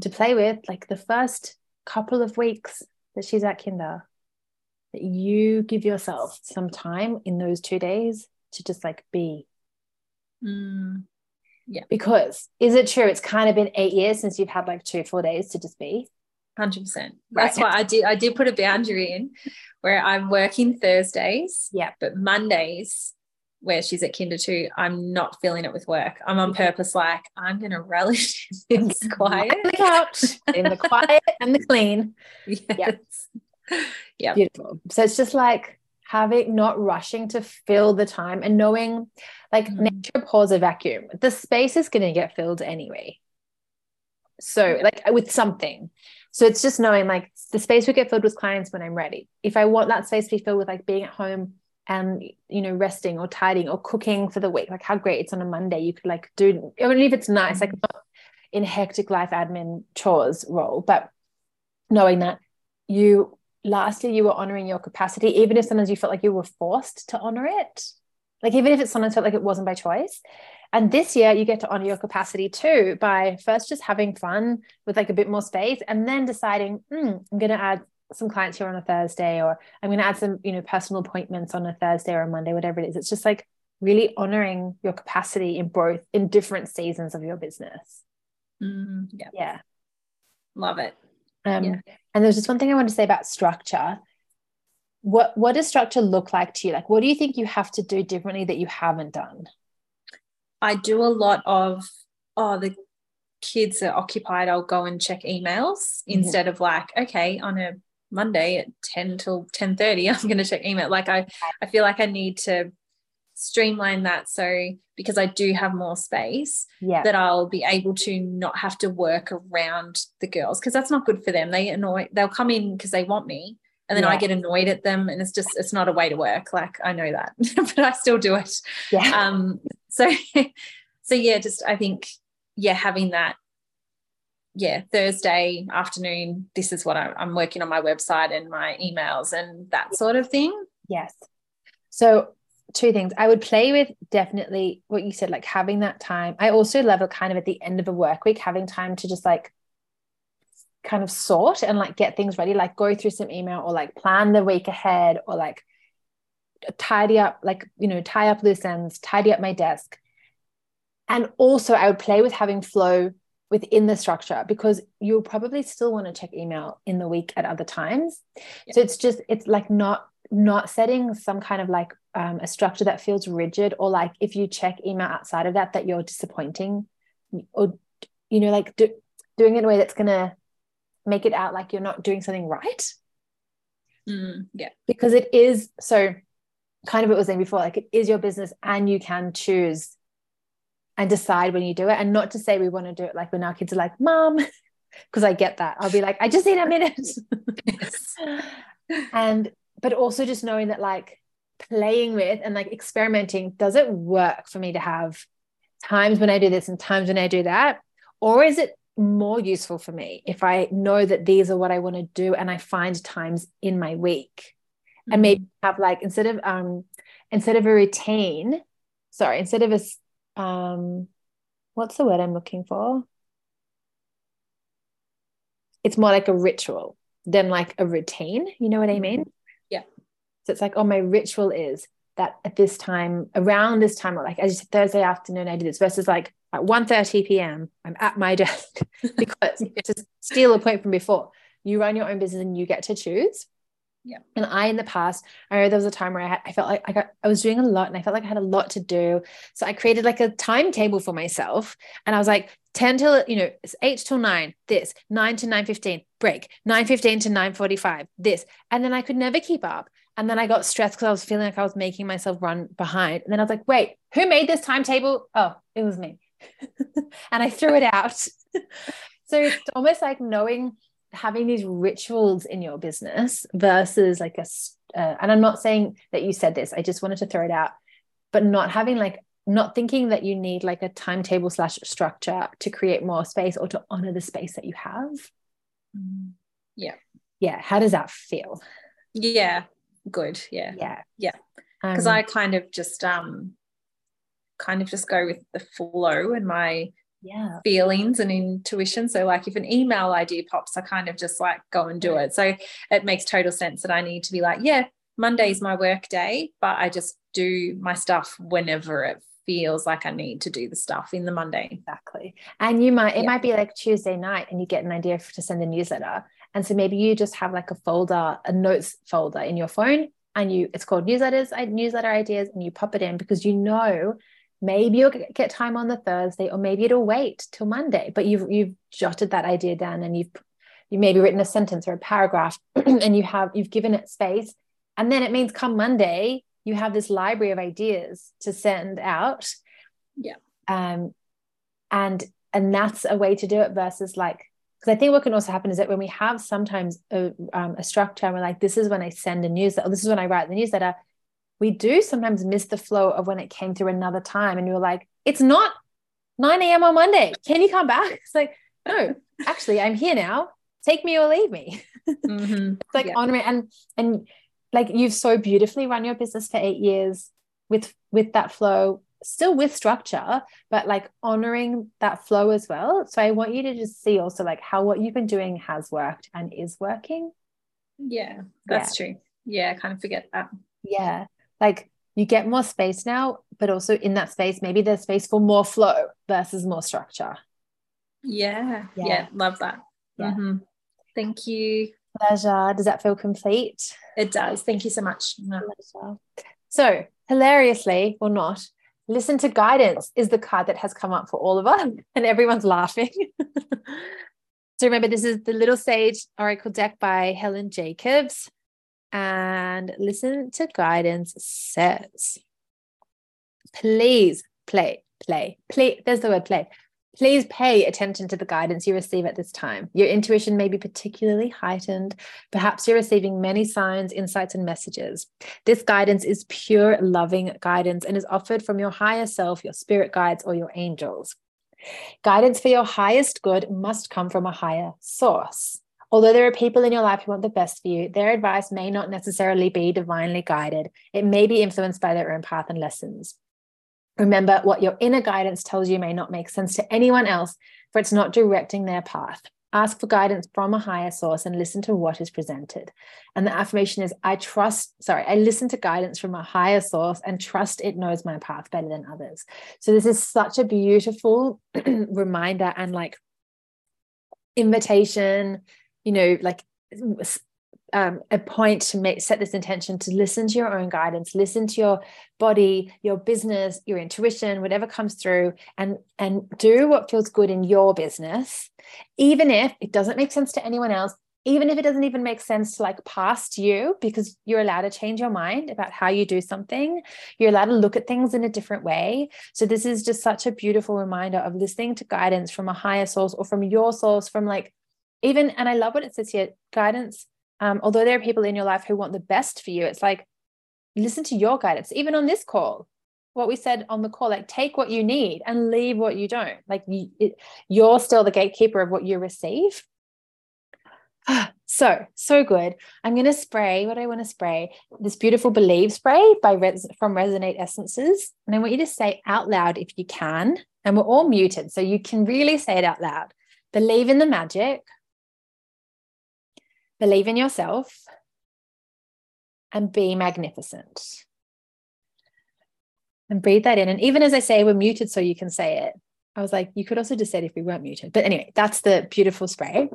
to play with like the first couple of weeks that she's at kinder that you give yourself some time in those two days to just like be. Mm. Yeah. Because is it true? It's kind of been eight years since you've had like two four days to just be. Hundred percent. That's right. why I did. I did put a boundary in where I'm working Thursdays. Yeah. But Mondays, where she's at kinder two, I'm not filling it with work. I'm on purpose. Like I'm going to relish <laughs> in this <laughs> quiet, the couch, in the quiet and the clean. <laughs> Yes. Yep yeah beautiful so it's just like having not rushing to fill the time and knowing like mm-hmm. nature pours a vacuum. The space is going to get filled anyway. So like with something. So it's just knowing like the space will get filled with clients when i'm ready. If i want that space to be filled with like being at home and you know resting or tidying or cooking for the week like how great it's on a monday you could like do even if it's nice like mm-hmm. not in hectic life admin chores role but knowing that you last year you were honoring your capacity, even if sometimes you felt like you were forced to honor it. Like even if it sometimes felt like it wasn't by choice. And this year you get to honor your capacity too by first just having fun with like a bit more space and then deciding, mm, I'm going to add some clients here on a Thursday or I'm going to add some, you know, personal appointments on a Thursday or a Monday, whatever it is. It's just like really honoring your capacity in both in different seasons of your business. Mm, yeah. Yeah. Love it. Um, yeah. And there's just one thing I want to say about structure. What what does structure look like to you? Like, what do you think you have to do differently that you haven't done? I do a lot of oh the kids are occupied. I'll go and check emails mm-hmm. instead of like okay on a Monday at 10 till 10 30 <laughs> I'm going to check email like I I feel like I need to streamline that so because I do have more space yeah. that I'll be able to not have to work around the girls because that's not good for them. They annoy they'll come in because they want me and then yeah. I get annoyed at them and it's just it's not a way to work. Like I know that, <laughs> but I still do it. Yeah. Um so <laughs> so yeah, just I think yeah, having that yeah, Thursday afternoon, this is what I, I'm working on my website and my emails and that sort of thing. Yes. So two things. I would play with definitely what you said, like having that time. I also love it kind of at the end of a work week, having time to just like kind of sort and like get things ready, like go through some email or like plan the week ahead or like tidy up, like, you know, tie up loose ends, tidy up my desk. And also, I would play with having flow within the structure because you'll probably still want to check email in the week at other times. Yeah. So it's just, it's like not not setting some kind of like um, a structure that feels rigid or like if you check email outside of that that you're disappointing or you know like do, doing it in a way that's going to make it out like you're not doing something right? Mm, yeah. Because it is so kind of what was saying before like it is your business and you can choose and decide when you do it and not to say we want to do it like when our kids are like mom <laughs> because i get that. I'll be like i just need a minute. <laughs> <laughs> And but also just knowing that like playing with and like experimenting does it work for me to have times when i do this and times when i do that? Or is it more useful for me if i know that these are what i want to do and i find times in my week? Mm-hmm. and maybe have like instead of um instead of a routine sorry instead of a um what's the word i'm looking for? It's more like a ritual than like a routine you know what i mean so it's like oh my ritual is that at this time around this time or like as you said thursday afternoon i do this versus like at 1 30 p.m i'm at my <laughs> desk <laughs> because to steal a point from before you run your own business and you get to choose yeah. And I, in the past, I remember there was a time where I, had, I felt like I got, I was doing a lot and I felt like I had a lot to do. So I created like a timetable for myself. And I was like, 10 till, you know, it's eight till nine, this, nine to 9.15, break, 9.15 to 9.45, this. And then I could never keep up. And then I got stressed because I was feeling like I was making myself run behind. And then I was like, wait, who made this timetable? Oh, it was me. <laughs> and I threw it out. <laughs> so it's almost like knowing having these rituals in your business versus like a uh, and i'm not saying that you said this i just wanted to throw it out but not having like not thinking that you need like a timetable slash structure to create more space or to honor the space that you have yeah yeah how does that feel yeah good yeah. Yeah. Yeah. Because um, i kind of just um kind of just go with the flow and my yeah. feelings and intuition. So like if an email idea pops i kind of just like go and do it. So it makes total sense that i need to be like yeah monday's my work day but i just do my stuff whenever it feels like i need to do the stuff in the monday. Exactly. And you might it yeah. might be like tuesday night and you get an idea to send a newsletter and so maybe you just have like a folder a notes folder in your phone and you it's called newsletters newsletter ideas and you pop it in because you know maybe you'll get time on the Thursday, or maybe it'll wait till Monday. But you've you've jotted that idea down, and you've you maybe written a sentence or a paragraph, <clears throat> and you have you've given it space, and then it means come Monday you have this library of ideas to send out. Yeah. Um, and and that's a way to do it versus like because I think what can also happen is that when we have sometimes a, um, a structure and we're like, this is when I send a newsletter, this is when I write the newsletter, we do sometimes miss the flow of when it came through another time and you're like it's not 9 a.m on monday. Can you come back? <laughs> It's like no actually i'm here now. Take me or leave me. <laughs> Mm-hmm. it's like yeah. honoring and and like you've so beautifully run your business for eight years with with that flow still with structure but like honoring that flow as well so i want you to just see also like how what you've been doing has worked and is working yeah that's yeah. true yeah i kind of forget that yeah like you get more space now, but also in that space, maybe there's space for more flow versus more structure. Yeah. Yeah. yeah love that. Yeah. Mm-hmm. Thank you. Pleasure. Does that feel complete? It does. Thank you so much. So, hilariously or not, listen to guidance is the card that has come up for all of us, <laughs> and everyone's laughing. <laughs> so, remember, this is the Little Sage Oracle deck by Helen Jacobs and listen to guidance says. Please play, play, play. There's the word play. Please pay attention to the guidance you receive at this time. Your intuition may be particularly heightened. Perhaps you're receiving many signs, insights, and messages. This guidance is pure, loving guidance and is offered from your higher self, your spirit guides, or your angels. Guidance for your highest good must come from a higher source. Although there are people in your life who want the best for you, their advice may not necessarily be divinely guided. It may be influenced by their own path and lessons. Remember, what your inner guidance tells you may not make sense to anyone else, for it's not directing their path. Ask for guidance from a higher source and listen to what is presented. And the affirmation is I trust, sorry, I listen to guidance from a higher source and trust it knows my path better than others. So, this is such a beautiful <clears throat> reminder and like invitation you know like um, a point to make set this intention to listen to your own guidance listen to your body your business your intuition whatever comes through and and do what feels good in your business. Even if it doesn't make sense to anyone else even if it doesn't even make sense to like past you because you're allowed to change your mind about how you do something you're allowed to look at things in a different way. So this is just such a beautiful reminder of listening to guidance from a higher source or from your source from like even and i love what it says here guidance um, although there are people in your life who want the best for you it's like listen to your guidance, even on this call. What we said on the call, like take what you need and leave what you don't. Like you, it, you're still the gatekeeper of what you receive. <sighs> So, so good. I'm going to spray what I want to spray this beautiful Believe spray by Res- from Resonate Essences. And I want you to say out loud if you can. And we're all muted, so you can really say it out loud. Believe in the magic, believe in yourself, and be magnificent. And breathe that in. And even as I say, we're muted, so you can say it. I was like, you could also just say it if we weren't muted. But anyway, that's the beautiful spray.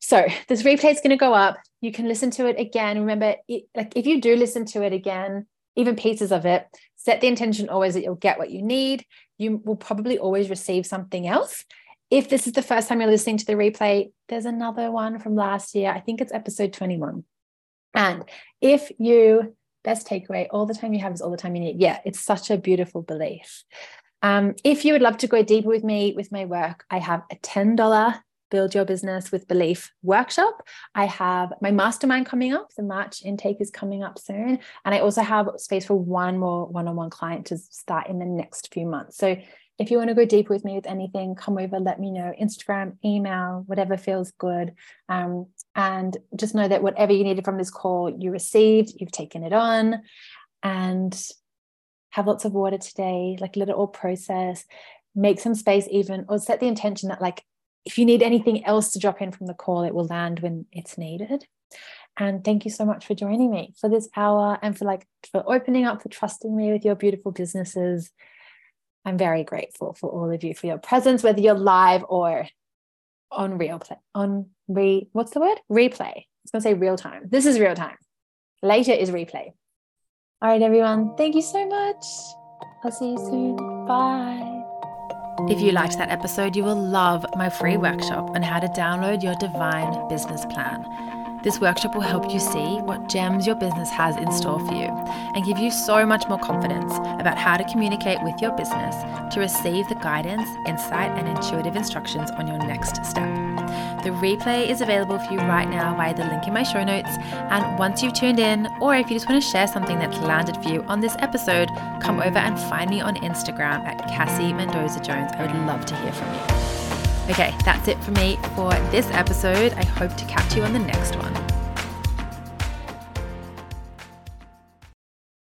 So this replay is going to go up. You can listen to it again. Remember, it, like if you do listen to it again, even pieces of it, set the intention always that you'll get what you need. You will probably always receive something else. If this is the first time you're listening to the replay, there's another one from last year. I think it's episode 21. And if you, best takeaway, all the time you have is all the time you need. Yeah, it's such a beautiful belief. Um, if you would love to go deeper with me with my work, I have a $10 Build Your Business with Belief workshop. I have my mastermind coming up. The March intake is coming up soon. And I also have space for one more one on one client to start in the next few months. So if you want to go deeper with me with anything, come over, let me know. Instagram, email, whatever feels good. Um, and just know that whatever you needed from this call, you received, you've taken it on. And have lots of water today, like let it all process, make some space even, or set the intention that like if you need anything else to drop in from the call, it will land when it's needed. And thank you so much for joining me for this hour and for like for opening up, for trusting me with your beautiful businesses. I'm very grateful for all of you for your presence, whether you're live or on real play, on re what's the word? Replay. It's gonna say real time. This is real time. Later is replay. All right, everyone. Thank you so much. I'll see you soon. Bye. If you liked that episode, you will love my free workshop on how to download your divine business plan. This workshop will help you see what gems your business has in store for you and give you so much more confidence about how to communicate with your business to receive the guidance, insight, and intuitive instructions on your next step. The replay is available for you right now via the link in my show notes. And once you've tuned in, or if you just want to share something that's landed for you on this episode, come over and find me on Instagram at Cassie Mendoza Jones. I would love to hear from you. Okay, that's it for me for this episode. I hope to catch you on the next one.